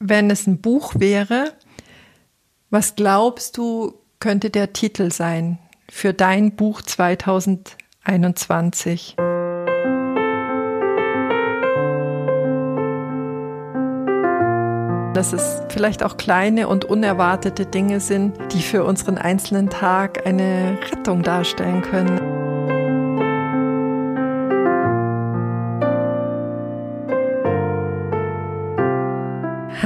wenn es ein Buch wäre, was glaubst du, könnte der Titel sein für dein Buch 2021? Dass es vielleicht auch kleine und unerwartete Dinge sind, die für unseren einzelnen Tag eine Rettung darstellen können.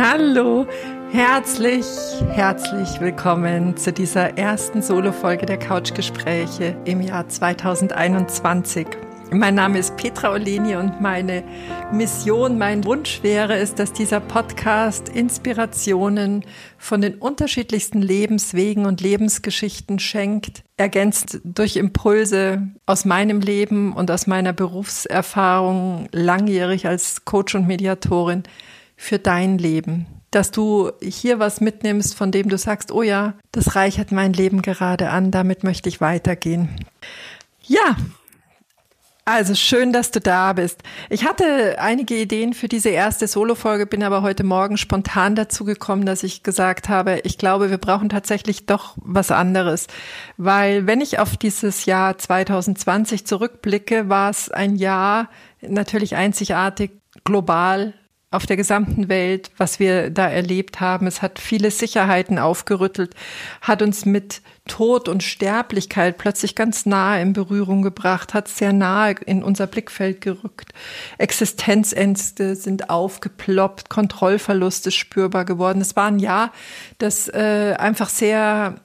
Hallo, herzlich, herzlich willkommen zu dieser ersten Solo-Folge der Couchgespräche im Jahr 2021. Mein Name ist Petra Oleni und meine Mission, mein Wunsch wäre es, dass dieser Podcast Inspirationen von den unterschiedlichsten Lebenswegen und Lebensgeschichten schenkt, ergänzt durch Impulse aus meinem Leben und aus meiner Berufserfahrung langjährig als Coach und Mediatorin für dein Leben. Dass du hier was mitnimmst, von dem du sagst, oh ja, das reichert mein Leben gerade an, damit möchte ich weitergehen. Ja, also schön, dass du da bist. Ich hatte einige Ideen für diese erste Solo-Folge, bin aber heute Morgen spontan dazu gekommen, dass ich gesagt habe, ich glaube, wir brauchen tatsächlich doch was anderes. Weil wenn ich auf dieses Jahr 2020 zurückblicke, war es ein Jahr natürlich einzigartig global auf der gesamten Welt, was wir da erlebt haben. Es hat viele Sicherheiten aufgerüttelt, hat uns mit Tod und Sterblichkeit plötzlich ganz nahe in Berührung gebracht, hat sehr nahe in unser Blickfeld gerückt. Existenzängste sind aufgeploppt, Kontrollverlust ist spürbar geworden. Es war ein Jahr, das äh, einfach sehr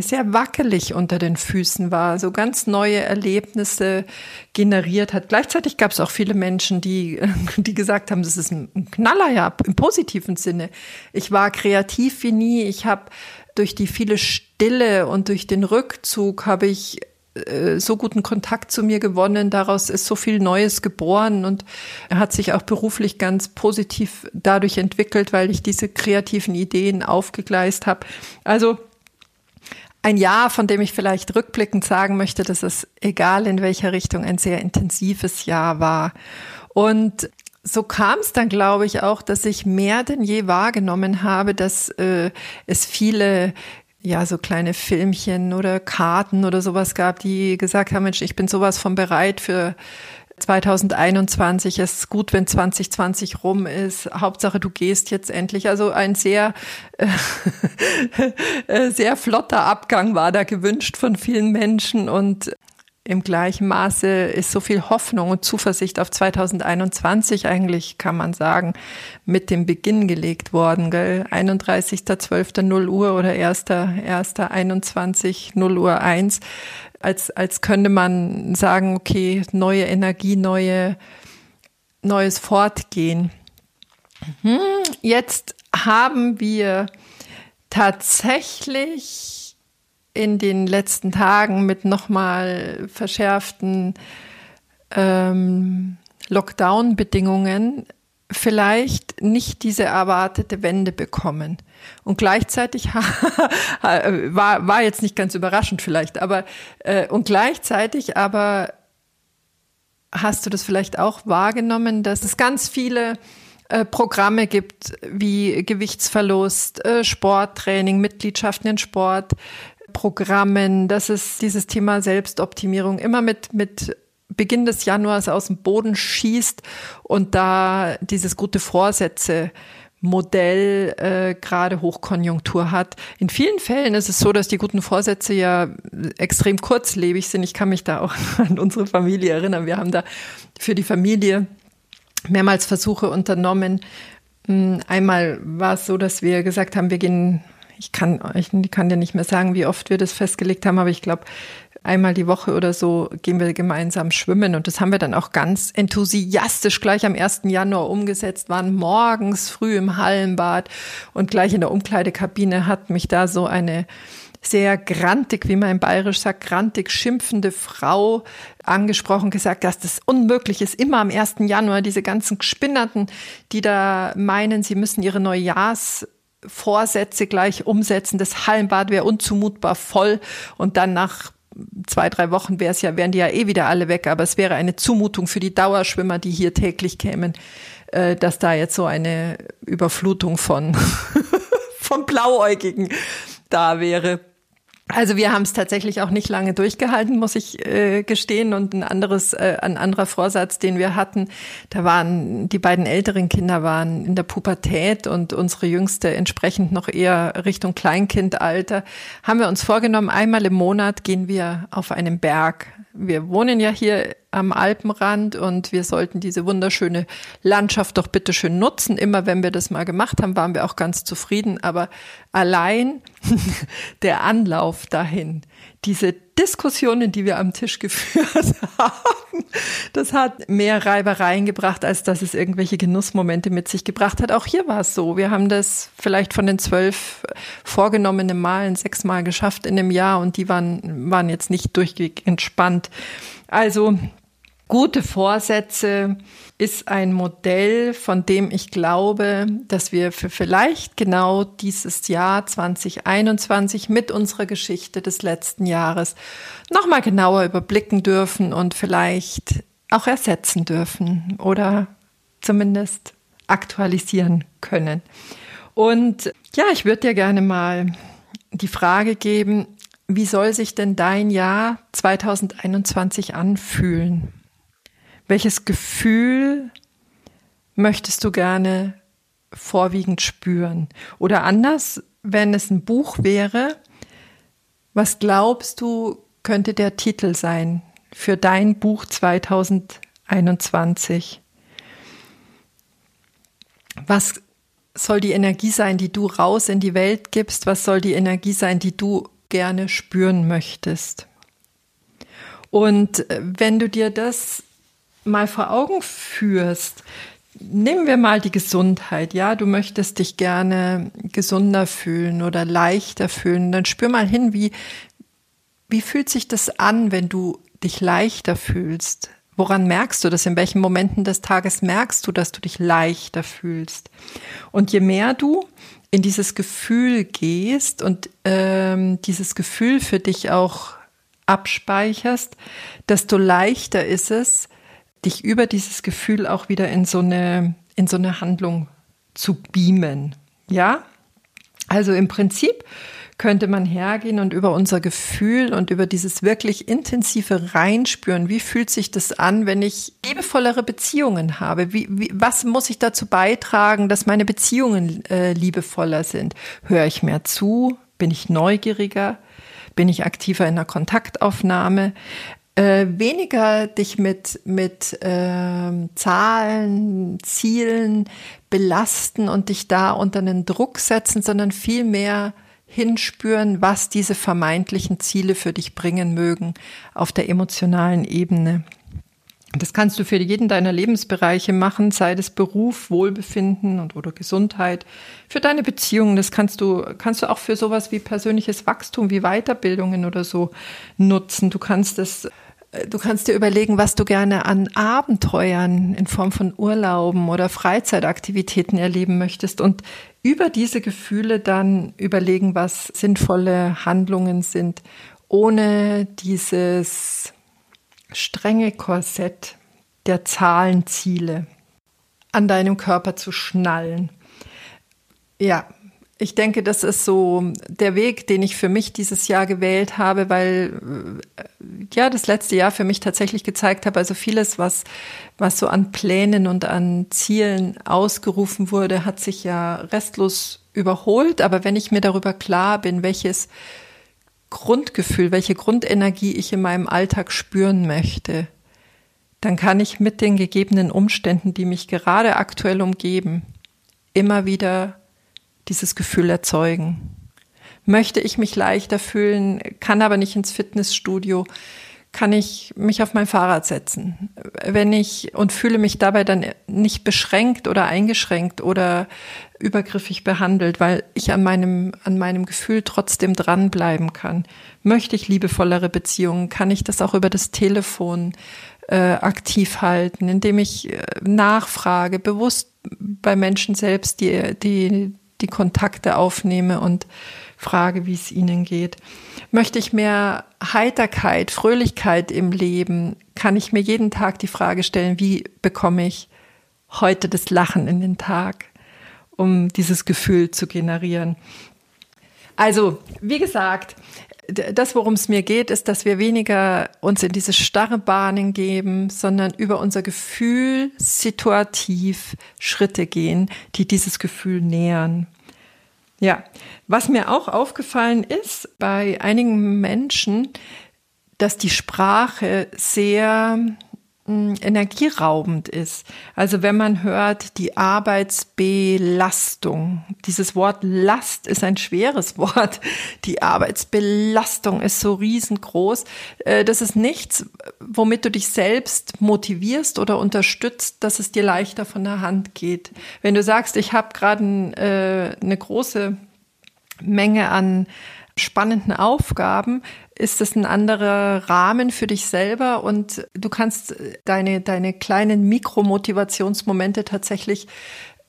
sehr wackelig unter den Füßen war, so ganz neue Erlebnisse generiert hat. Gleichzeitig gab es auch viele Menschen, die, die gesagt haben, das ist ein Knaller, ja, im positiven Sinne. Ich war kreativ wie nie. Ich habe durch die viele Stille und durch den Rückzug habe ich äh, so guten Kontakt zu mir gewonnen. Daraus ist so viel Neues geboren und hat sich auch beruflich ganz positiv dadurch entwickelt, weil ich diese kreativen Ideen aufgegleist habe. Also ein Jahr, von dem ich vielleicht rückblickend sagen möchte, dass es egal in welcher Richtung ein sehr intensives Jahr war. Und so kam es dann, glaube ich, auch, dass ich mehr denn je wahrgenommen habe, dass äh, es viele ja, so kleine Filmchen oder Karten oder sowas gab, die gesagt haben, Mensch, ich bin sowas von bereit für 2021 es ist gut, wenn 2020 rum ist. Hauptsache, du gehst jetzt endlich. Also ein sehr, äh, sehr flotter Abgang war da gewünscht von vielen Menschen und im gleichen Maße ist so viel Hoffnung und Zuversicht auf 2021 eigentlich, kann man sagen, mit dem Beginn gelegt worden. 31.12.0 Uhr oder 1.1.21 0 Uhr 1 als, als könnte man sagen, okay, neue Energie, neue, neues Fortgehen. Hm, jetzt haben wir tatsächlich in den letzten Tagen mit nochmal verschärften ähm, Lockdown-Bedingungen vielleicht nicht diese erwartete Wende bekommen. Und gleichzeitig war, war jetzt nicht ganz überraschend vielleicht, aber äh, und gleichzeitig aber hast du das vielleicht auch wahrgenommen, dass es ganz viele äh, Programme gibt wie Gewichtsverlust, äh, Sporttraining, Mitgliedschaften in Sportprogrammen, dass es dieses Thema Selbstoptimierung immer mit, mit Beginn des Januars aus dem Boden schießt und da dieses gute Vorsätze Modell äh, gerade Hochkonjunktur hat. In vielen Fällen ist es so, dass die guten Vorsätze ja extrem kurzlebig sind. Ich kann mich da auch an unsere Familie erinnern. Wir haben da für die Familie mehrmals Versuche unternommen. Hm, einmal war es so, dass wir gesagt haben, wir gehen ich kann, ich kann dir nicht mehr sagen, wie oft wir das festgelegt haben, aber ich glaube, einmal die Woche oder so gehen wir gemeinsam schwimmen. Und das haben wir dann auch ganz enthusiastisch gleich am 1. Januar umgesetzt, waren morgens früh im Hallenbad und gleich in der Umkleidekabine hat mich da so eine sehr grantig, wie man in Bayerisch sagt, grantig schimpfende Frau angesprochen, gesagt, dass das unmöglich ist, immer am 1. Januar diese ganzen Gespinnerten, die da meinen, sie müssen ihre Neujahrsvorsätze gleich umsetzen. Das Hallenbad wäre unzumutbar voll und dann nach zwei, drei Wochen wäre es ja, wären die ja eh wieder alle weg, aber es wäre eine Zumutung für die Dauerschwimmer, die hier täglich kämen, äh, dass da jetzt so eine Überflutung von, von Blauäugigen da wäre. Also wir haben es tatsächlich auch nicht lange durchgehalten, muss ich äh, gestehen. Und ein anderes, äh, ein anderer Vorsatz, den wir hatten, da waren die beiden älteren Kinder waren in der Pubertät und unsere Jüngste entsprechend noch eher Richtung Kleinkindalter. Haben wir uns vorgenommen, einmal im Monat gehen wir auf einen Berg wir wohnen ja hier am Alpenrand und wir sollten diese wunderschöne Landschaft doch bitte schön nutzen. Immer wenn wir das mal gemacht haben, waren wir auch ganz zufrieden. Aber allein der Anlauf dahin, diese Diskussionen, die wir am Tisch geführt haben, das hat mehr Reibereien gebracht, als dass es irgendwelche Genussmomente mit sich gebracht hat. Auch hier war es so. Wir haben das vielleicht von den zwölf vorgenommenen Malen sechsmal geschafft in einem Jahr und die waren, waren jetzt nicht durchweg entspannt. Also Gute Vorsätze ist ein Modell, von dem ich glaube, dass wir für vielleicht genau dieses Jahr 2021 mit unserer Geschichte des letzten Jahres nochmal genauer überblicken dürfen und vielleicht auch ersetzen dürfen oder zumindest aktualisieren können. Und ja, ich würde dir gerne mal die Frage geben, wie soll sich denn dein Jahr 2021 anfühlen? Welches Gefühl möchtest du gerne vorwiegend spüren? Oder anders, wenn es ein Buch wäre, was glaubst du, könnte der Titel sein für dein Buch 2021? Was soll die Energie sein, die du raus in die Welt gibst? Was soll die Energie sein, die du gerne spüren möchtest? Und äh, wenn du dir das mal vor Augen führst, nehmen wir mal die Gesundheit. Ja, du möchtest dich gerne gesunder fühlen oder leichter fühlen. Dann spür mal hin, wie, wie fühlt sich das an, wenn du dich leichter fühlst? Woran merkst du das? In welchen Momenten des Tages merkst du, dass du dich leichter fühlst? Und je mehr du in dieses Gefühl gehst und ähm, dieses Gefühl für dich auch abspeicherst, desto leichter ist es, dich über dieses Gefühl auch wieder in so eine, in so eine Handlung zu beamen. Ja? Also im Prinzip könnte man hergehen und über unser Gefühl und über dieses wirklich intensive Reinspüren, wie fühlt sich das an, wenn ich liebevollere Beziehungen habe? Wie, wie, was muss ich dazu beitragen, dass meine Beziehungen äh, liebevoller sind? Höre ich mehr zu? Bin ich neugieriger? Bin ich aktiver in der Kontaktaufnahme? Äh, weniger dich mit, mit äh, Zahlen, Zielen belasten und dich da unter einen Druck setzen, sondern vielmehr hinspüren, was diese vermeintlichen Ziele für dich bringen mögen auf der emotionalen Ebene. Das kannst du für jeden deiner Lebensbereiche machen, sei es Beruf, Wohlbefinden und oder Gesundheit, für deine Beziehungen. Das kannst du, kannst du auch für sowas wie persönliches Wachstum, wie Weiterbildungen oder so nutzen. Du kannst es Du kannst dir überlegen, was du gerne an Abenteuern in Form von Urlauben oder Freizeitaktivitäten erleben möchtest und über diese Gefühle dann überlegen, was sinnvolle Handlungen sind, ohne dieses strenge Korsett der Zahlenziele an deinem Körper zu schnallen. Ja, ich denke, das ist so der Weg, den ich für mich dieses Jahr gewählt habe, weil äh, ja das letzte Jahr für mich tatsächlich gezeigt habe, also vieles, was, was so an Plänen und an Zielen ausgerufen wurde, hat sich ja restlos überholt. Aber wenn ich mir darüber klar bin, welches Grundgefühl, welche Grundenergie ich in meinem Alltag spüren möchte, dann kann ich mit den gegebenen Umständen, die mich gerade aktuell umgeben, immer wieder dieses Gefühl erzeugen. Möchte ich mich leichter fühlen, kann aber nicht ins Fitnessstudio, kann ich mich auf mein Fahrrad setzen. Wenn ich und fühle mich dabei dann nicht beschränkt oder eingeschränkt oder übergriffig behandelt, weil ich an meinem, an meinem Gefühl trotzdem dranbleiben kann. Möchte ich liebevollere Beziehungen, kann ich das auch über das Telefon äh, aktiv halten, indem ich äh, nachfrage, bewusst bei Menschen selbst, die, die, die Kontakte aufnehme und frage, wie es ihnen geht. Möchte ich mehr Heiterkeit, Fröhlichkeit im Leben, kann ich mir jeden Tag die Frage stellen, wie bekomme ich heute das Lachen in den Tag, um dieses Gefühl zu generieren. Also, wie gesagt, das, worum es mir geht, ist, dass wir weniger uns in diese starre Bahnen geben, sondern über unser Gefühl situativ Schritte gehen, die dieses Gefühl nähern. Ja, was mir auch aufgefallen ist bei einigen Menschen, dass die Sprache sehr energieraubend ist. Also wenn man hört, die Arbeitsbelastung. Dieses Wort Last ist ein schweres Wort. Die Arbeitsbelastung ist so riesengroß. Äh, das ist nichts, womit du dich selbst motivierst oder unterstützt, dass es dir leichter von der Hand geht. Wenn du sagst, ich habe gerade äh, eine große Menge an spannenden Aufgaben, ist das ein anderer Rahmen für dich selber und du kannst deine, deine kleinen Mikromotivationsmomente tatsächlich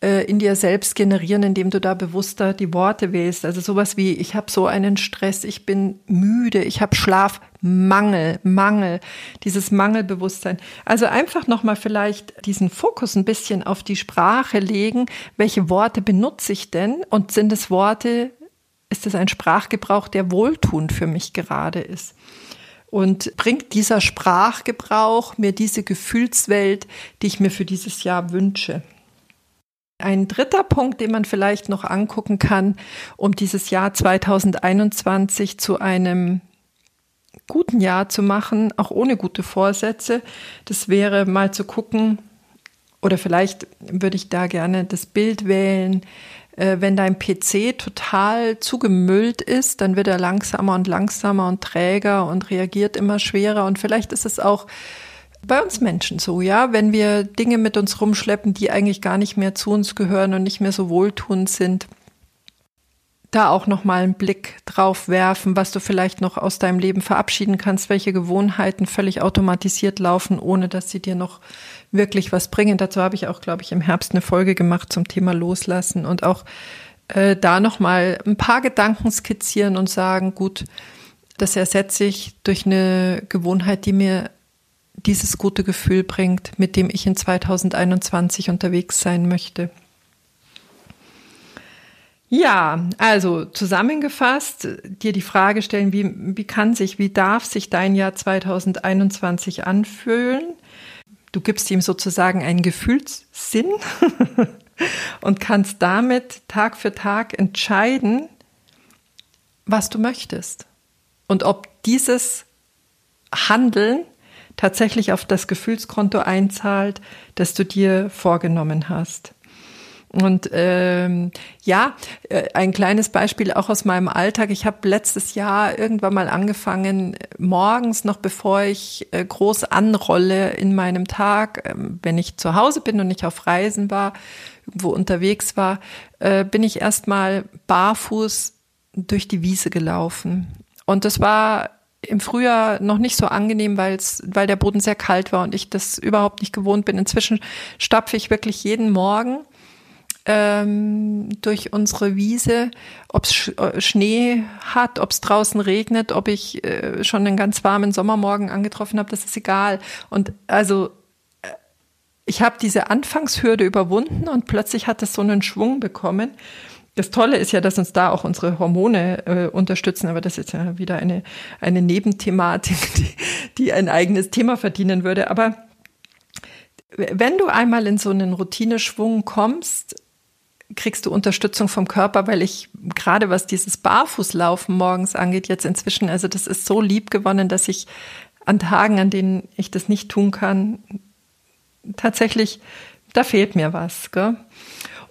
äh, in dir selbst generieren, indem du da bewusster die Worte wählst. Also sowas wie, ich habe so einen Stress, ich bin müde, ich habe Schlafmangel, Mangel, dieses Mangelbewusstsein. Also einfach nochmal vielleicht diesen Fokus ein bisschen auf die Sprache legen. Welche Worte benutze ich denn? Und sind es Worte, ist es ein Sprachgebrauch, der wohltuend für mich gerade ist. Und bringt dieser Sprachgebrauch mir diese Gefühlswelt, die ich mir für dieses Jahr wünsche. Ein dritter Punkt, den man vielleicht noch angucken kann, um dieses Jahr 2021 zu einem guten Jahr zu machen, auch ohne gute Vorsätze, das wäre mal zu gucken, oder vielleicht würde ich da gerne das Bild wählen, äh, wenn dein PC total zugemüllt ist, dann wird er langsamer und langsamer und träger und reagiert immer schwerer. Und vielleicht ist es auch bei uns Menschen so, ja, wenn wir Dinge mit uns rumschleppen, die eigentlich gar nicht mehr zu uns gehören und nicht mehr so wohltuend sind, da auch noch mal einen Blick drauf werfen, was du vielleicht noch aus deinem Leben verabschieden kannst, welche Gewohnheiten völlig automatisiert laufen, ohne dass sie dir noch wirklich was bringen. Dazu habe ich auch, glaube ich, im Herbst eine Folge gemacht zum Thema Loslassen und auch äh, da noch mal ein paar Gedanken skizzieren und sagen, gut, das ersetze ich durch eine Gewohnheit, die mir dieses gute Gefühl bringt, mit dem ich in 2021 unterwegs sein möchte. Ja, also zusammengefasst, dir die Frage stellen, wie, wie kann sich, wie darf sich dein Jahr 2021 anfühlen? Du gibst ihm sozusagen einen Gefühlssinn und kannst damit Tag für Tag entscheiden, was du möchtest. Und ob dieses Handeln tatsächlich auf das Gefühlskonto einzahlt, das du dir vorgenommen hast. Und ähm, ja, äh, ein kleines Beispiel auch aus meinem Alltag. Ich habe letztes Jahr irgendwann mal angefangen, morgens noch bevor ich äh, groß anrolle in meinem Tag, äh, wenn ich zu Hause bin und nicht auf Reisen war, irgendwo unterwegs war, äh, bin ich erstmal barfuß durch die Wiese gelaufen. Und das war im Frühjahr noch nicht so angenehm, weil's, weil der Boden sehr kalt war und ich das überhaupt nicht gewohnt bin. Inzwischen stapfe ich wirklich jeden Morgen ähm, durch unsere Wiese, ob es Sch äh, Schnee hat, ob es draußen regnet, ob ich äh, schon einen ganz warmen Sommermorgen angetroffen habe, das ist egal. Und also äh, ich habe diese Anfangshürde überwunden und plötzlich hat es so einen Schwung bekommen. Das Tolle ist ja, dass uns da auch unsere Hormone äh, unterstützen, aber das ist ja wieder eine, eine Nebenthematik, die, die ein eigenes Thema verdienen würde. Aber wenn du einmal in so einen Routineschwung kommst, kriegst du Unterstützung vom Körper, weil ich gerade was dieses Barfußlaufen morgens angeht, jetzt inzwischen, also das ist so lieb gewonnen, dass ich an Tagen, an denen ich das nicht tun kann, tatsächlich, da fehlt mir was. Gell?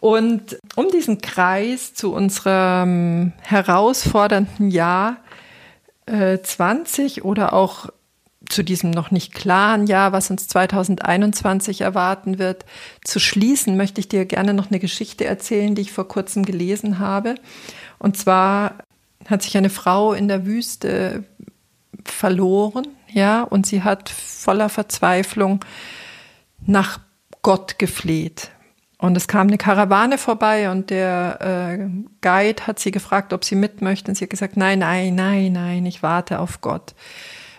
Und um diesen Kreis zu unserem herausfordernden Jahr äh, 20 oder auch zu diesem noch nicht klaren Jahr, was uns 2021 erwarten wird, zu schließen, möchte ich dir gerne noch eine Geschichte erzählen, die ich vor kurzem gelesen habe. Und zwar hat sich eine Frau in der Wüste verloren, ja, und sie hat voller Verzweiflung nach Gott gefleht. Und es kam eine Karawane vorbei und der äh, Guide hat sie gefragt, ob sie mit möchte. Und sie hat gesagt, nein, nein, nein, nein, ich warte auf Gott.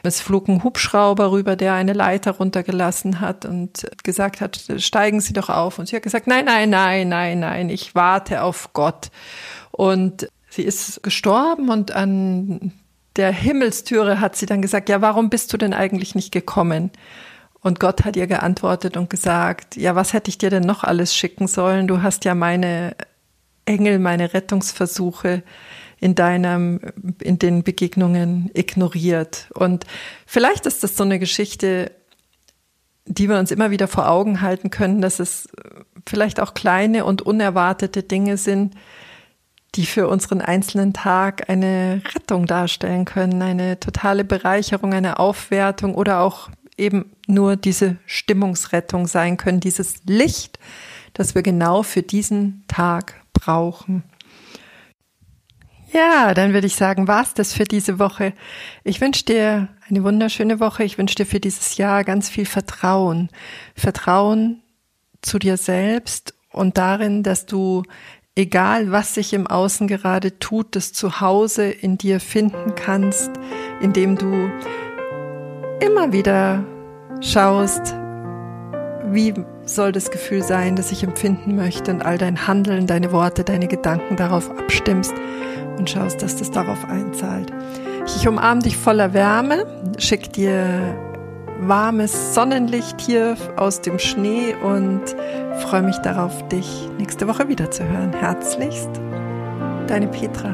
Es flog ein Hubschrauber rüber, der eine Leiter runtergelassen hat und gesagt hat, steigen Sie doch auf. Und sie hat gesagt, nein, nein, nein, nein, nein, ich warte auf Gott. Und sie ist gestorben und an der Himmelstüre hat sie dann gesagt, ja, warum bist du denn eigentlich nicht gekommen? Und Gott hat ihr geantwortet und gesagt, ja, was hätte ich dir denn noch alles schicken sollen? Du hast ja meine Engel, meine Rettungsversuche in deinem, in den Begegnungen ignoriert. Und vielleicht ist das so eine Geschichte, die wir uns immer wieder vor Augen halten können, dass es vielleicht auch kleine und unerwartete Dinge sind, die für unseren einzelnen Tag eine Rettung darstellen können, eine totale Bereicherung, eine Aufwertung oder auch eben nur diese Stimmungsrettung sein können, dieses Licht, das wir genau für diesen Tag brauchen. Ja, dann würde ich sagen, war's das für diese Woche. Ich wünsche dir eine wunderschöne Woche. Ich wünsche dir für dieses Jahr ganz viel Vertrauen. Vertrauen zu dir selbst und darin, dass du egal was sich im Außen gerade tut, das Zuhause in dir finden kannst, indem du immer wieder schaust, wie soll das Gefühl sein, das ich empfinden möchte und all dein Handeln, deine Worte, deine Gedanken darauf abstimmst und schaust, dass das darauf einzahlt. Ich umarme dich voller Wärme, schick dir warmes Sonnenlicht hier aus dem Schnee und freue mich darauf, dich nächste Woche wieder zu hören. Herzlichst, deine Petra.